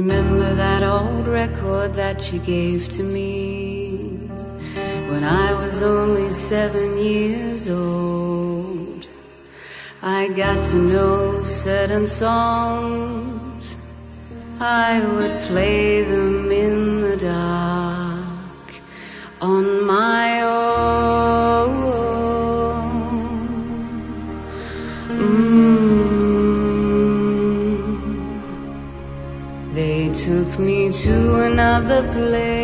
Remember that old record that you gave to me when I was only seven years old. I got to know certain songs. I would play them in the dark another place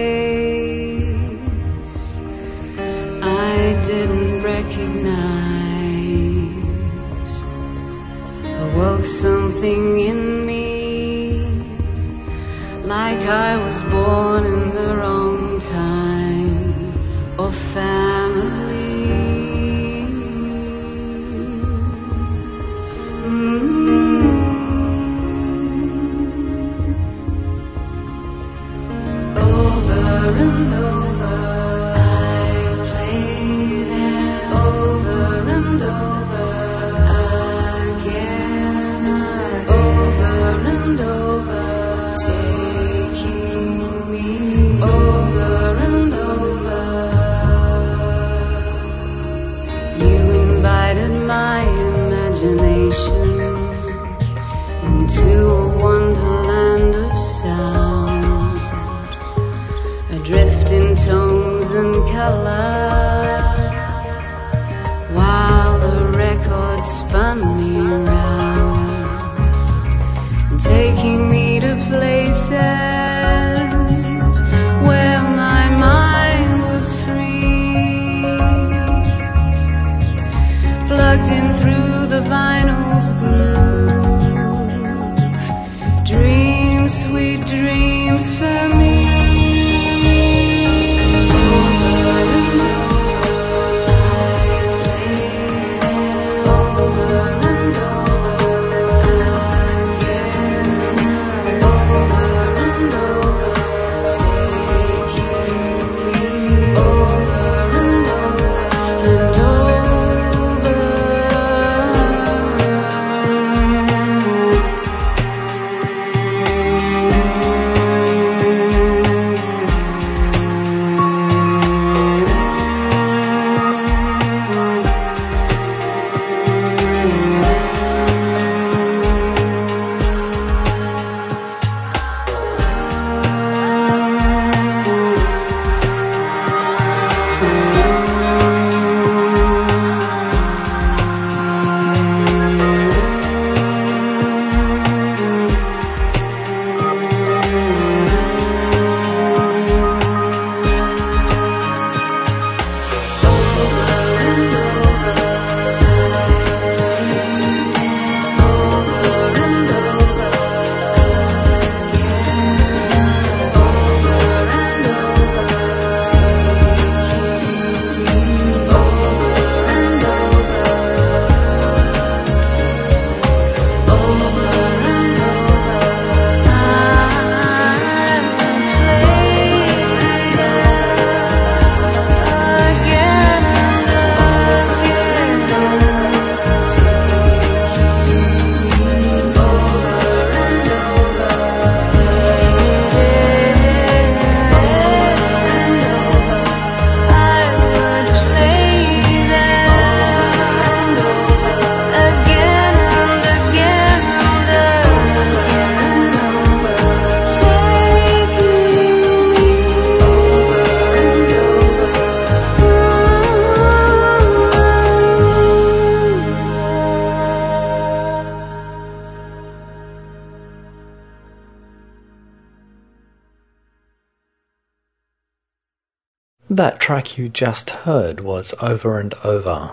That track you just heard was Over and Over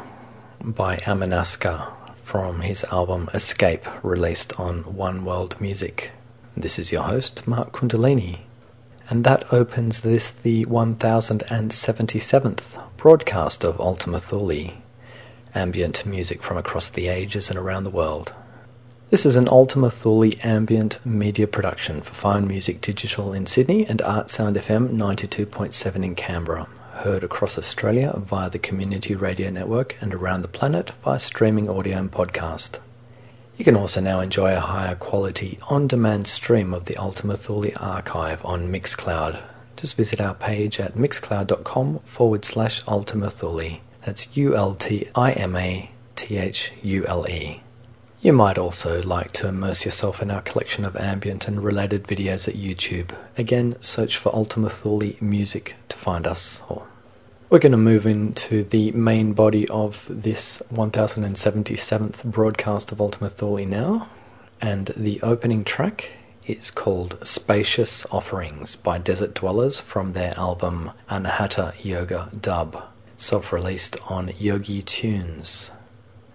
by Aminaska from his album Escape, released on One World Music. This is your host, Mark Kundalini. And that opens this, the 1077th broadcast of Ultima Thule, ambient music from across the ages and around the world. This is an Ultima Thule ambient media production for Fine Music Digital in Sydney and Art Sound FM 92.7 in Canberra, heard across Australia via the Community Radio Network and around the planet via streaming audio and podcast. You can also now enjoy a higher quality on demand stream of the Ultima Thule archive on Mixcloud. Just visit our page at mixcloud.com forward slash Ultima Thule. That's U L T I M A T H U L E. You might also like to immerse yourself in our collection of ambient and related videos at YouTube. Again, search for Ultima Thule Music to find us. We're going to move into the main body of this 1077th broadcast of Ultima Thule now, and the opening track is called Spacious Offerings by Desert Dwellers from their album Anahata Yoga Dub, self released on Yogi Tunes.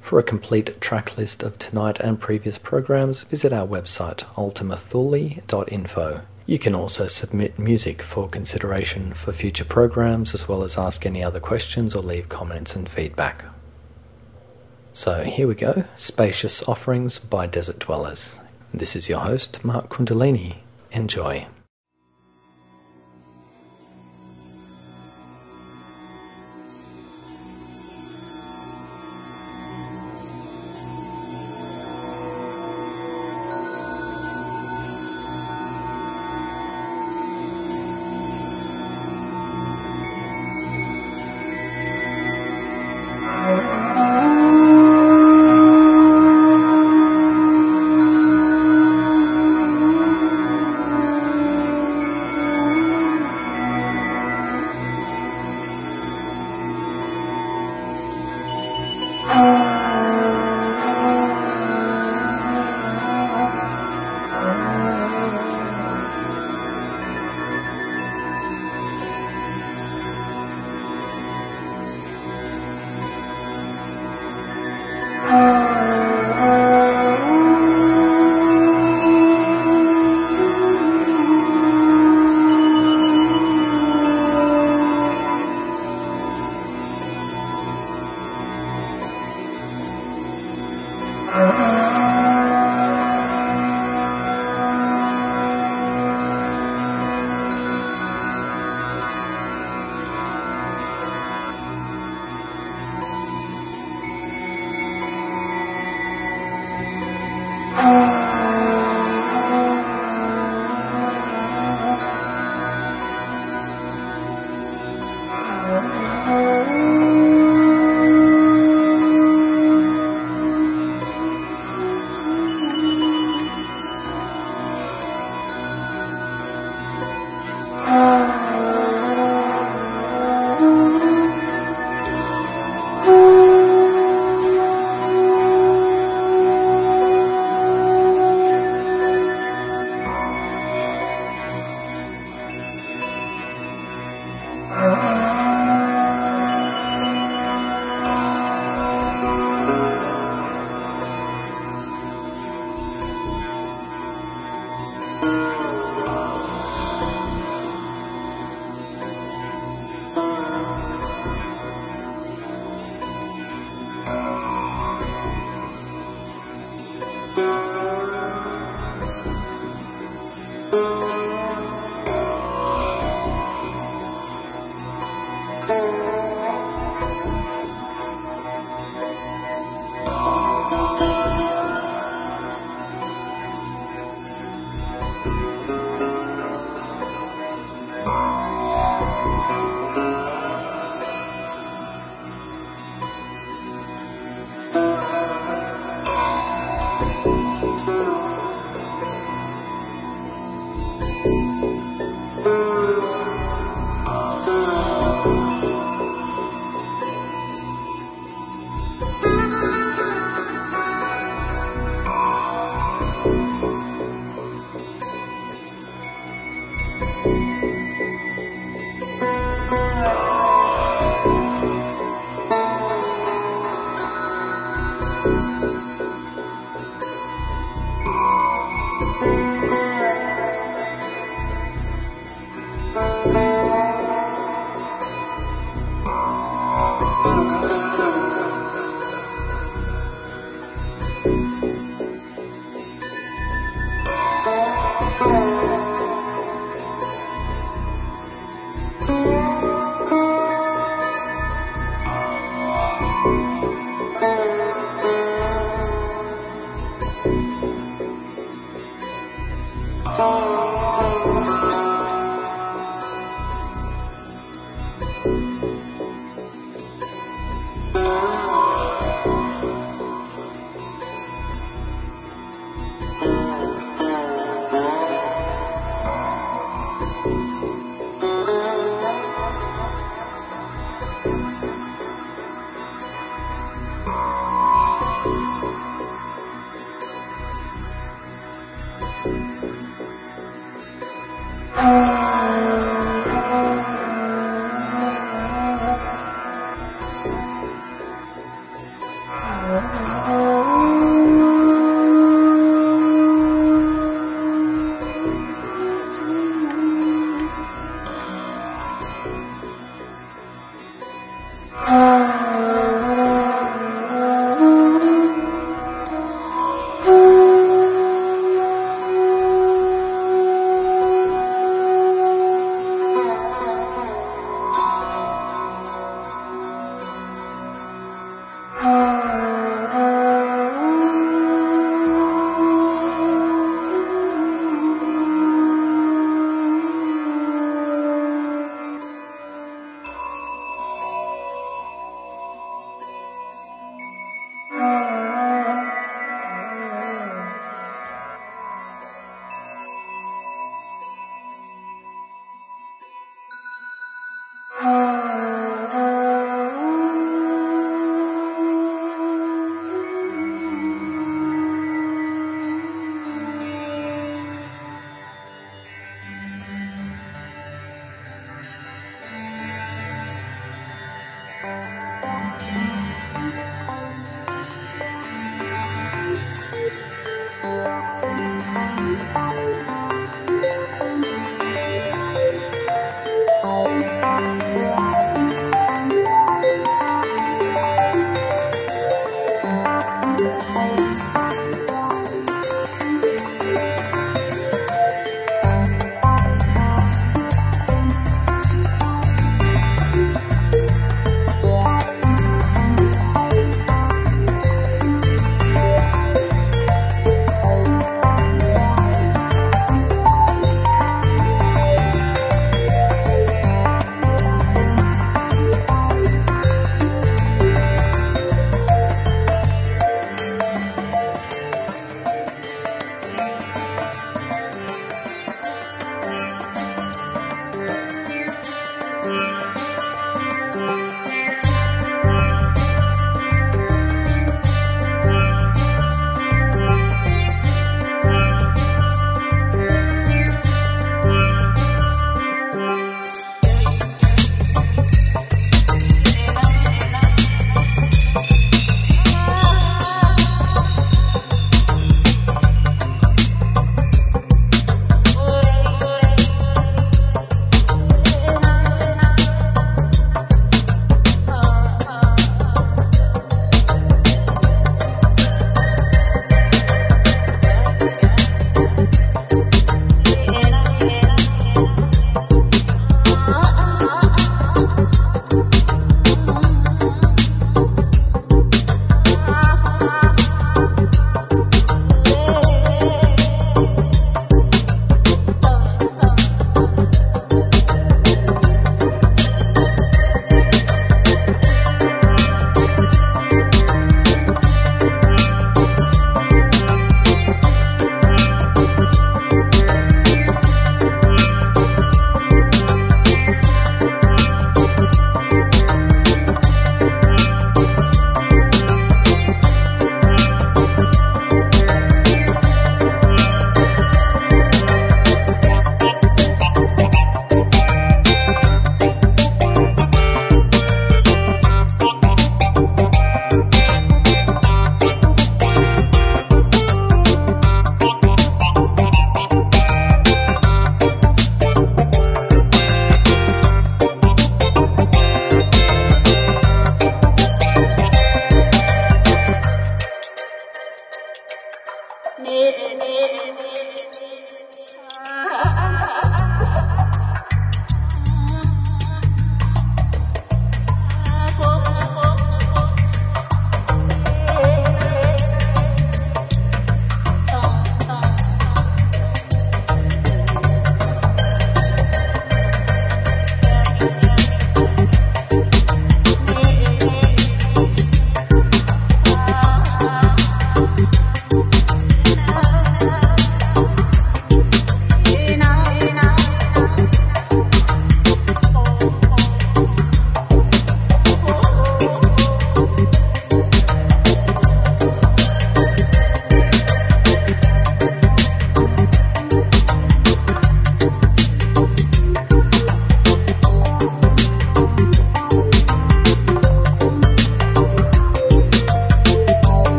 For a complete track list of tonight and previous programs, visit our website ultimathule.info. You can also submit music for consideration for future programs, as well as ask any other questions or leave comments and feedback. So here we go Spacious Offerings by Desert Dwellers. This is your host, Mark Kundalini. Enjoy.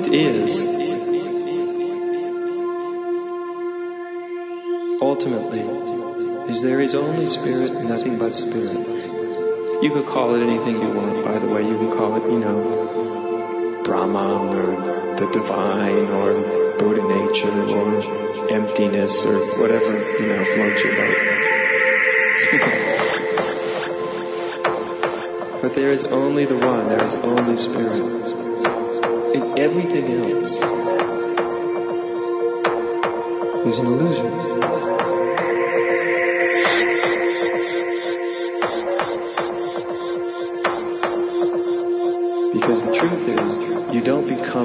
Point is, ultimately, is there is only spirit nothing but spirit. You could call it anything you want, by the way. You can call it, you know, Brahman or the divine or Buddha nature or emptiness or whatever, you know, floats your boat. but there is only the one, there is only spirit. Everything else is an illusion. Because the truth is, you don't become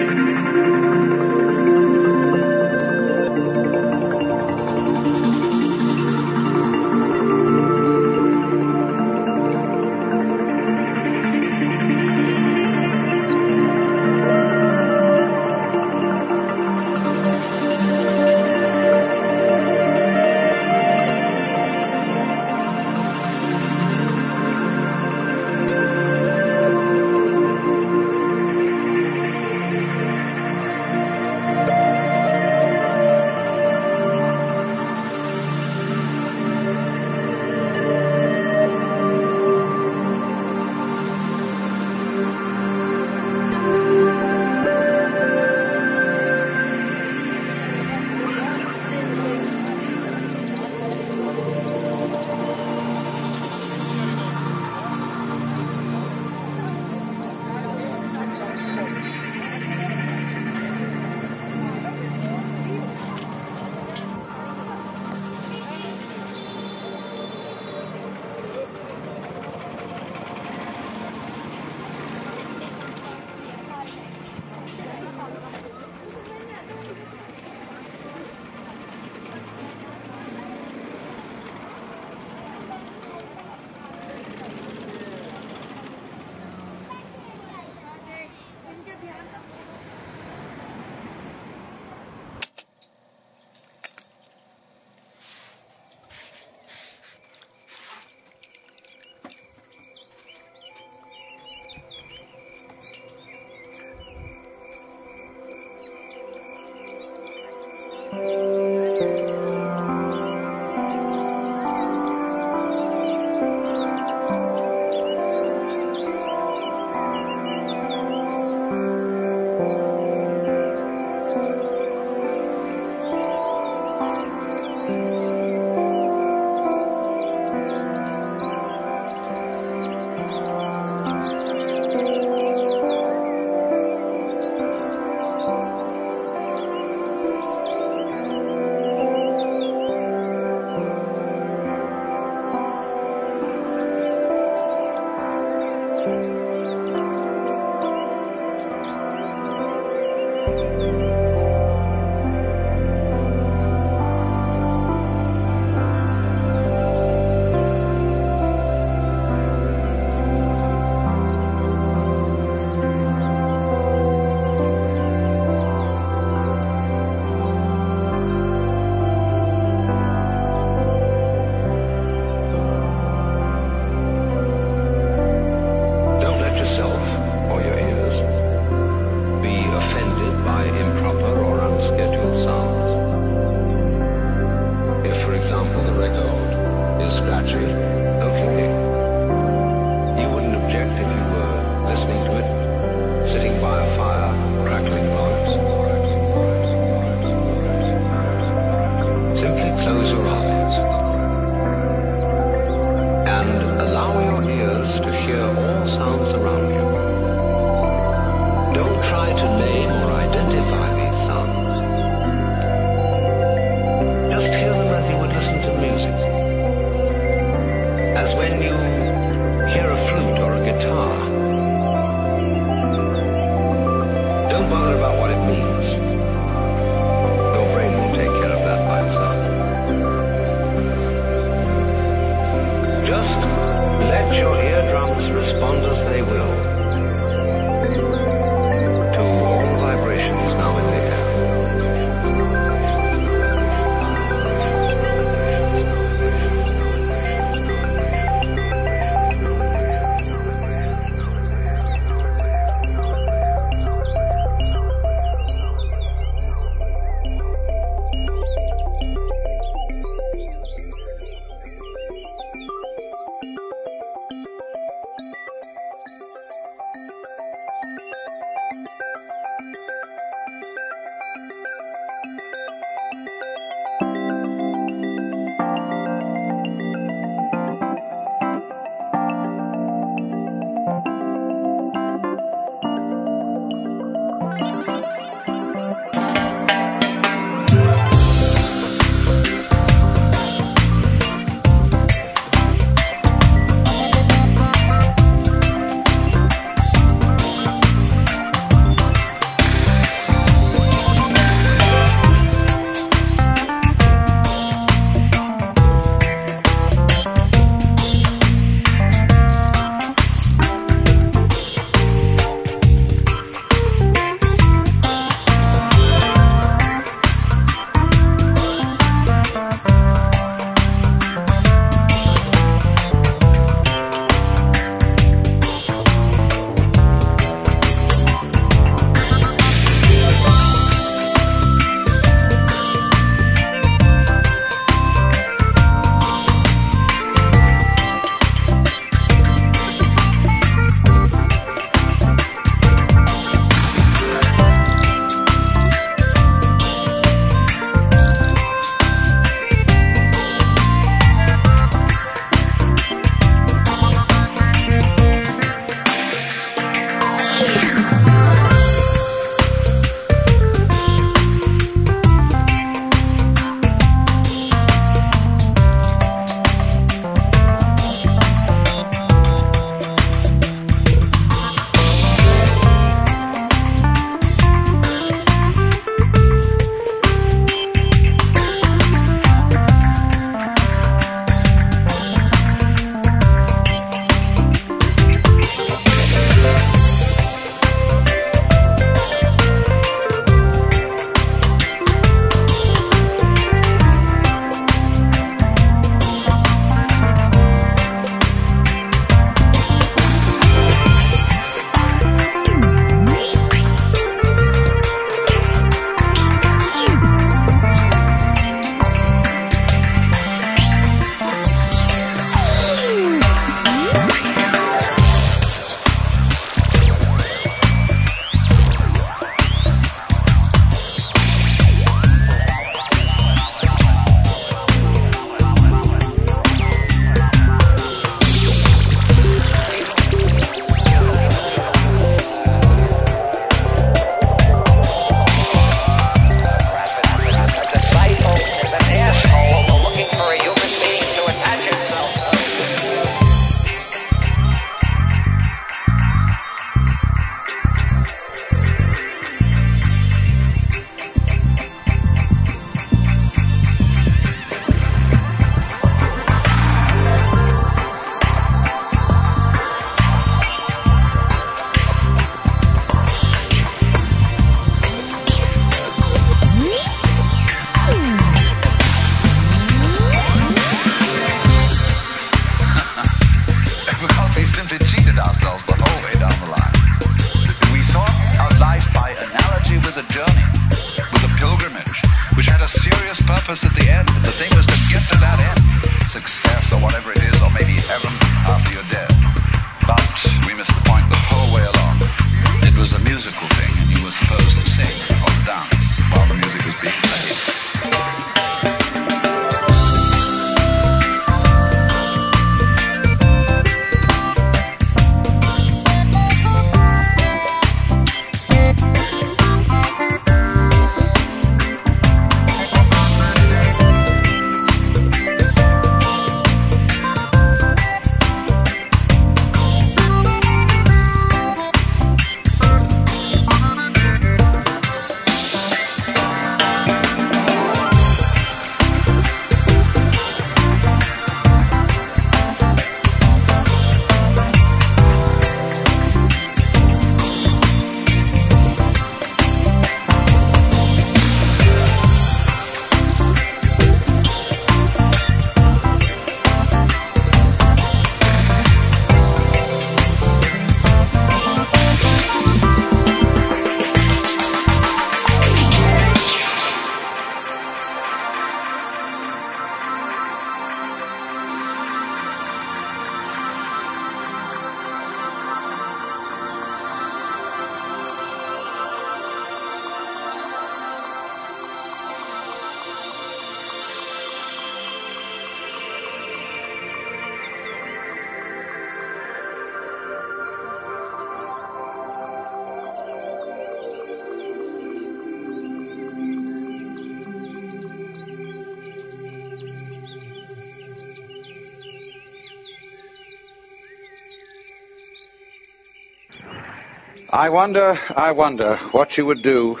I wonder, I wonder what you would do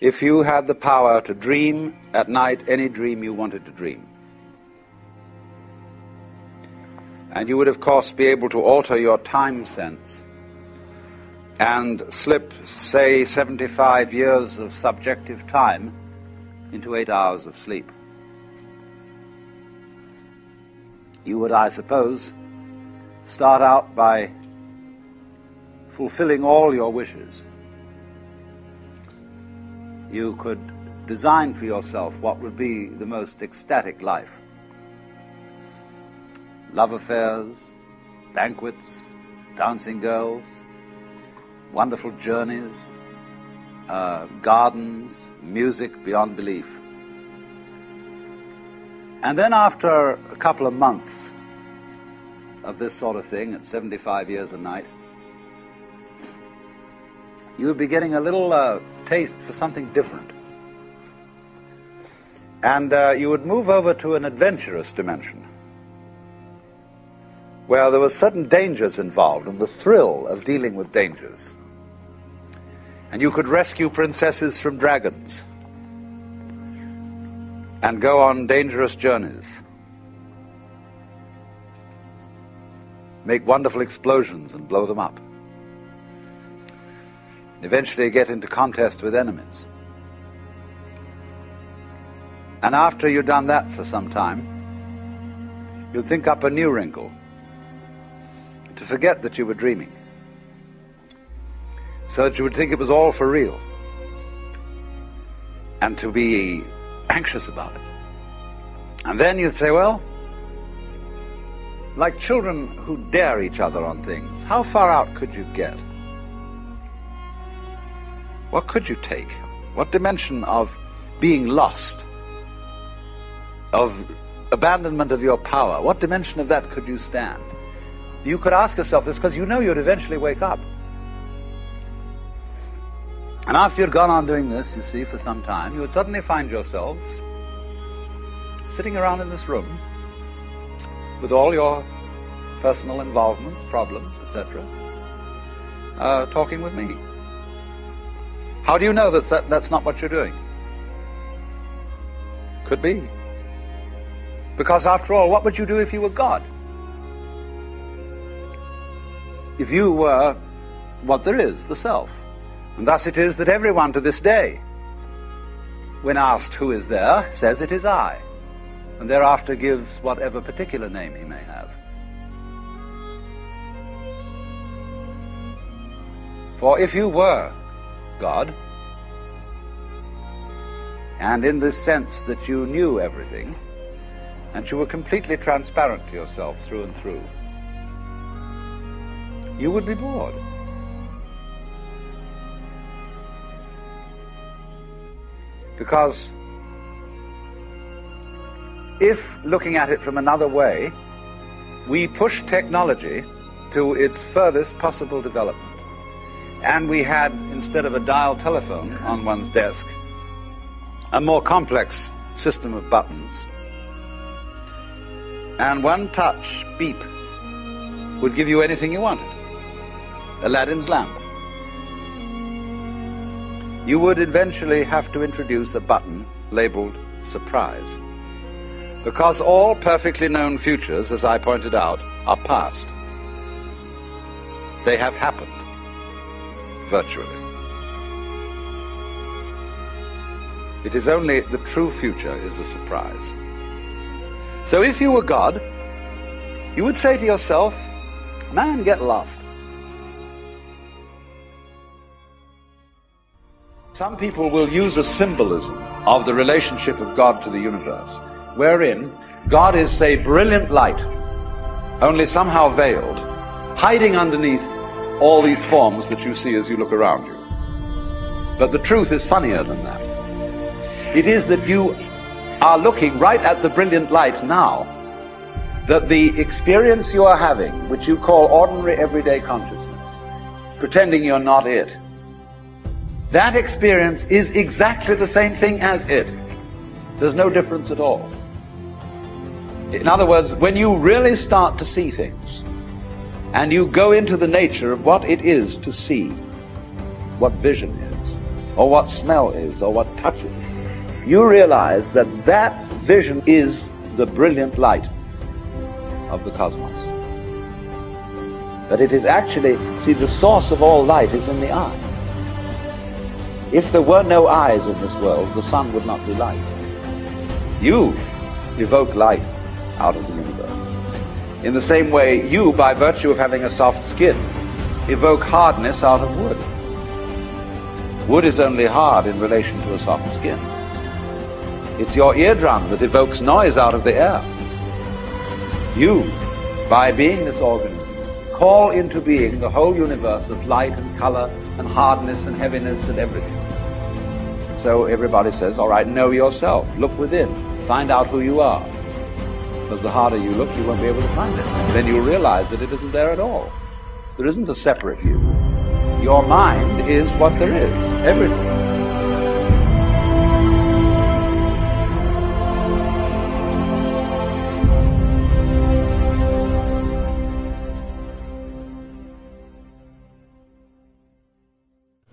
if you had the power to dream at night any dream you wanted to dream. And you would, of course, be able to alter your time sense and slip, say, 75 years of subjective time into eight hours of sleep. You would, I suppose, start out by fulfilling all your wishes. You could design for yourself what would be the most ecstatic life. Love affairs, banquets, dancing girls, wonderful journeys, uh, gardens, music beyond belief. And then after a couple of months of this sort of thing at 75 years a night, you would be getting a little uh, taste for something different. And uh, you would move over to an adventurous dimension where there were certain dangers involved and the thrill of dealing with dangers. And you could rescue princesses from dragons and go on dangerous journeys. Make wonderful explosions and blow them up eventually get into contest with enemies. And after you've done that for some time, you'll think up a new wrinkle to forget that you were dreaming. So that you would think it was all for real. And to be anxious about it. And then you'd say, well, like children who dare each other on things, how far out could you get? What could you take? What dimension of being lost, of abandonment of your power, what dimension of that could you stand? You could ask yourself this because you know you'd eventually wake up. And after you'd gone on doing this, you see, for some time, you would suddenly find yourselves sitting around in this room with all your personal involvements, problems, etc., uh, talking with me. How do you know that, that that's not what you're doing? Could be. Because after all, what would you do if you were God? If you were what there is, the self. And thus it is that everyone to this day, when asked who is there, says it is I, and thereafter gives whatever particular name he may have. For if you were God. And in the sense that you knew everything, and you were completely transparent to yourself through and through, you would be bored. Because if, looking at it from another way, we push technology to its furthest possible development, and we had, instead of a dial telephone on one's desk, a more complex system of buttons. And one touch beep would give you anything you wanted. Aladdin's lamp. You would eventually have to introduce a button labeled surprise. Because all perfectly known futures, as I pointed out, are past. They have happened virtually. It is only the true future is a surprise. So if you were God, you would say to yourself, man, get lost. Some people will use a symbolism of the relationship of God to the universe, wherein God is, say, brilliant light, only somehow veiled, hiding underneath all these forms that you see as you look around you. But the truth is funnier than that. It is that you are looking right at the brilliant light now, that the experience you are having, which you call ordinary everyday consciousness, pretending you're not it, that experience is exactly the same thing as it. There's no difference at all. In other words, when you really start to see things, and you go into the nature of what it is to see, what vision is, or what smell is, or what touch is, you realize that that vision is the brilliant light of the cosmos. That it is actually, see, the source of all light is in the eye. If there were no eyes in this world, the sun would not be light. You evoke light out of the universe. In the same way, you, by virtue of having a soft skin, evoke hardness out of wood. Wood is only hard in relation to a soft skin. It's your eardrum that evokes noise out of the air. You, by being this organism, call into being the whole universe of light and color and hardness and heaviness and everything. So everybody says, all right, know yourself. Look within. Find out who you are. Because the harder you look, you won't be able to find it. Then you'll realize that it isn't there at all. There isn't a separate you. Your mind is what there is. Everything.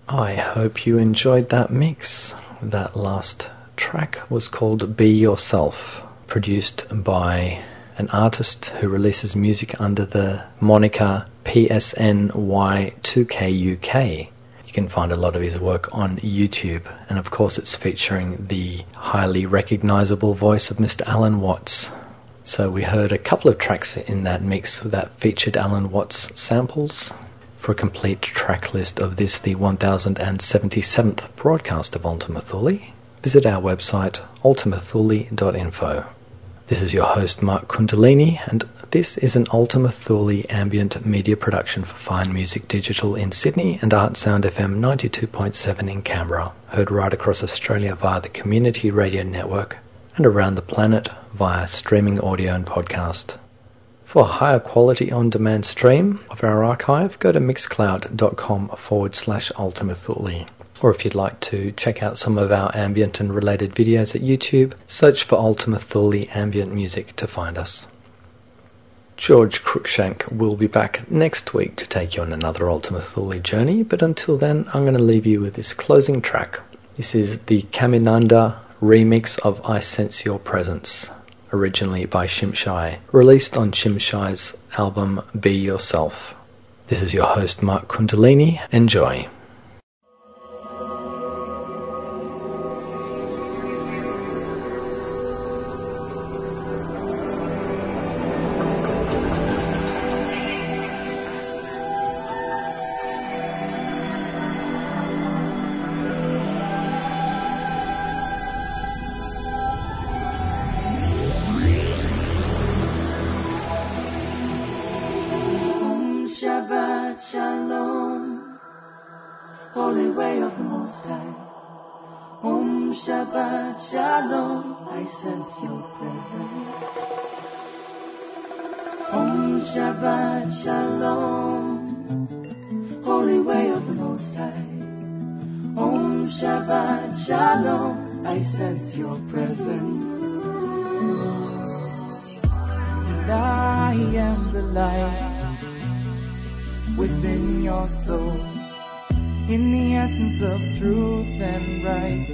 I hope you enjoyed that mix. That last track was called Be Yourself, produced by an artist who releases music under the moniker PSNY2KUK. You can find a lot of his work on YouTube, and of course, it's featuring the highly recognizable voice of Mr. Alan Watts. So, we heard a couple of tracks in that mix that featured Alan Watts samples, for a complete track list of this, the 1077th broadcast of Ultima Thule, visit our website ultimathule.info. This is your host Mark Kundalini, and this is an Ultima Thule ambient media production for Fine Music Digital in Sydney and Art Sound FM 92.7 in Canberra, heard right across Australia via the Community Radio Network and around the planet via streaming audio and podcast. For a higher quality on demand stream of our archive, go to mixcloud.com forward slash Ultima Thule. Or if you'd like to check out some of our ambient and related videos at YouTube, search for Ultima Thule Ambient Music to find us. George Cruikshank will be back next week to take you on another Ultima Thule journey, but until then, I'm going to leave you with this closing track. This is the Caminanda remix of I Sense Your Presence originally by Shimshai, released on Shimshai's album Be Yourself. This is your host Mark Kundalini. Enjoy. sense your presence. And I am the light within your soul. In the essence of truth and right,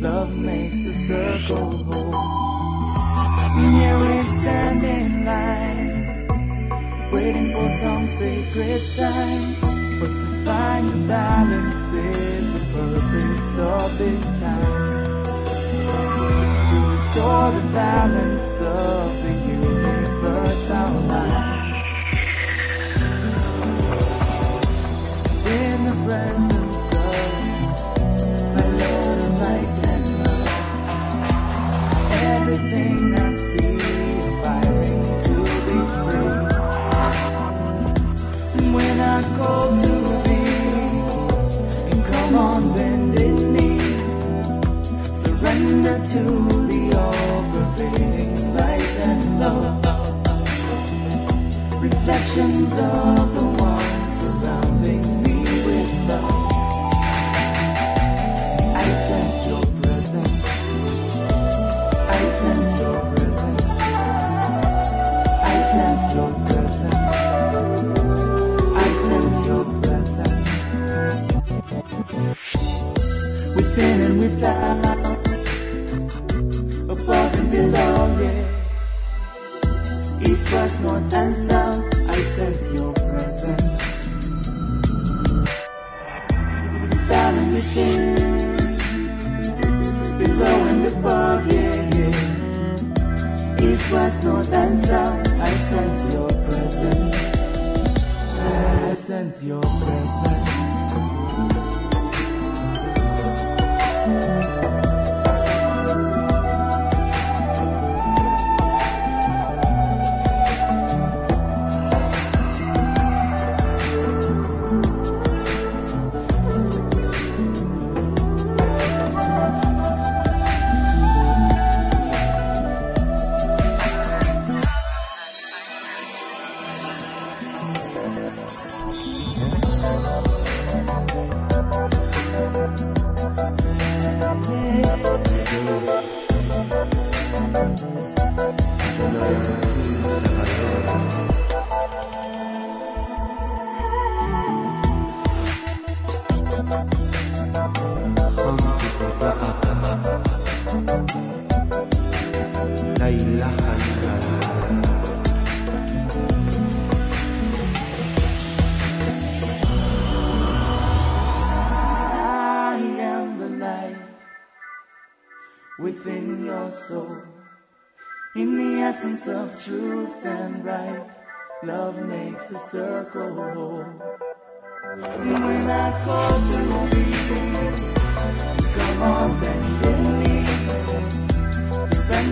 love makes the circle whole. Here we stand in line, waiting for some sacred sign. But to find the balance is the purpose of this time restore the balance of the universe, our. In the presence of my love, light, and love, everything I see is firing to be free. When I call to be, and come on, bended knee, surrender to. reflections of the wall surrounding me with love. I sense your presence. I sense your presence. I sense your presence. I sense your presence. Within and without, above and below, yeah. East, west, north, and south. canción. I am the light within your soul. In the essence of truth and right, love makes the circle whole. When I call to thee, come on surrender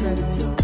Presence.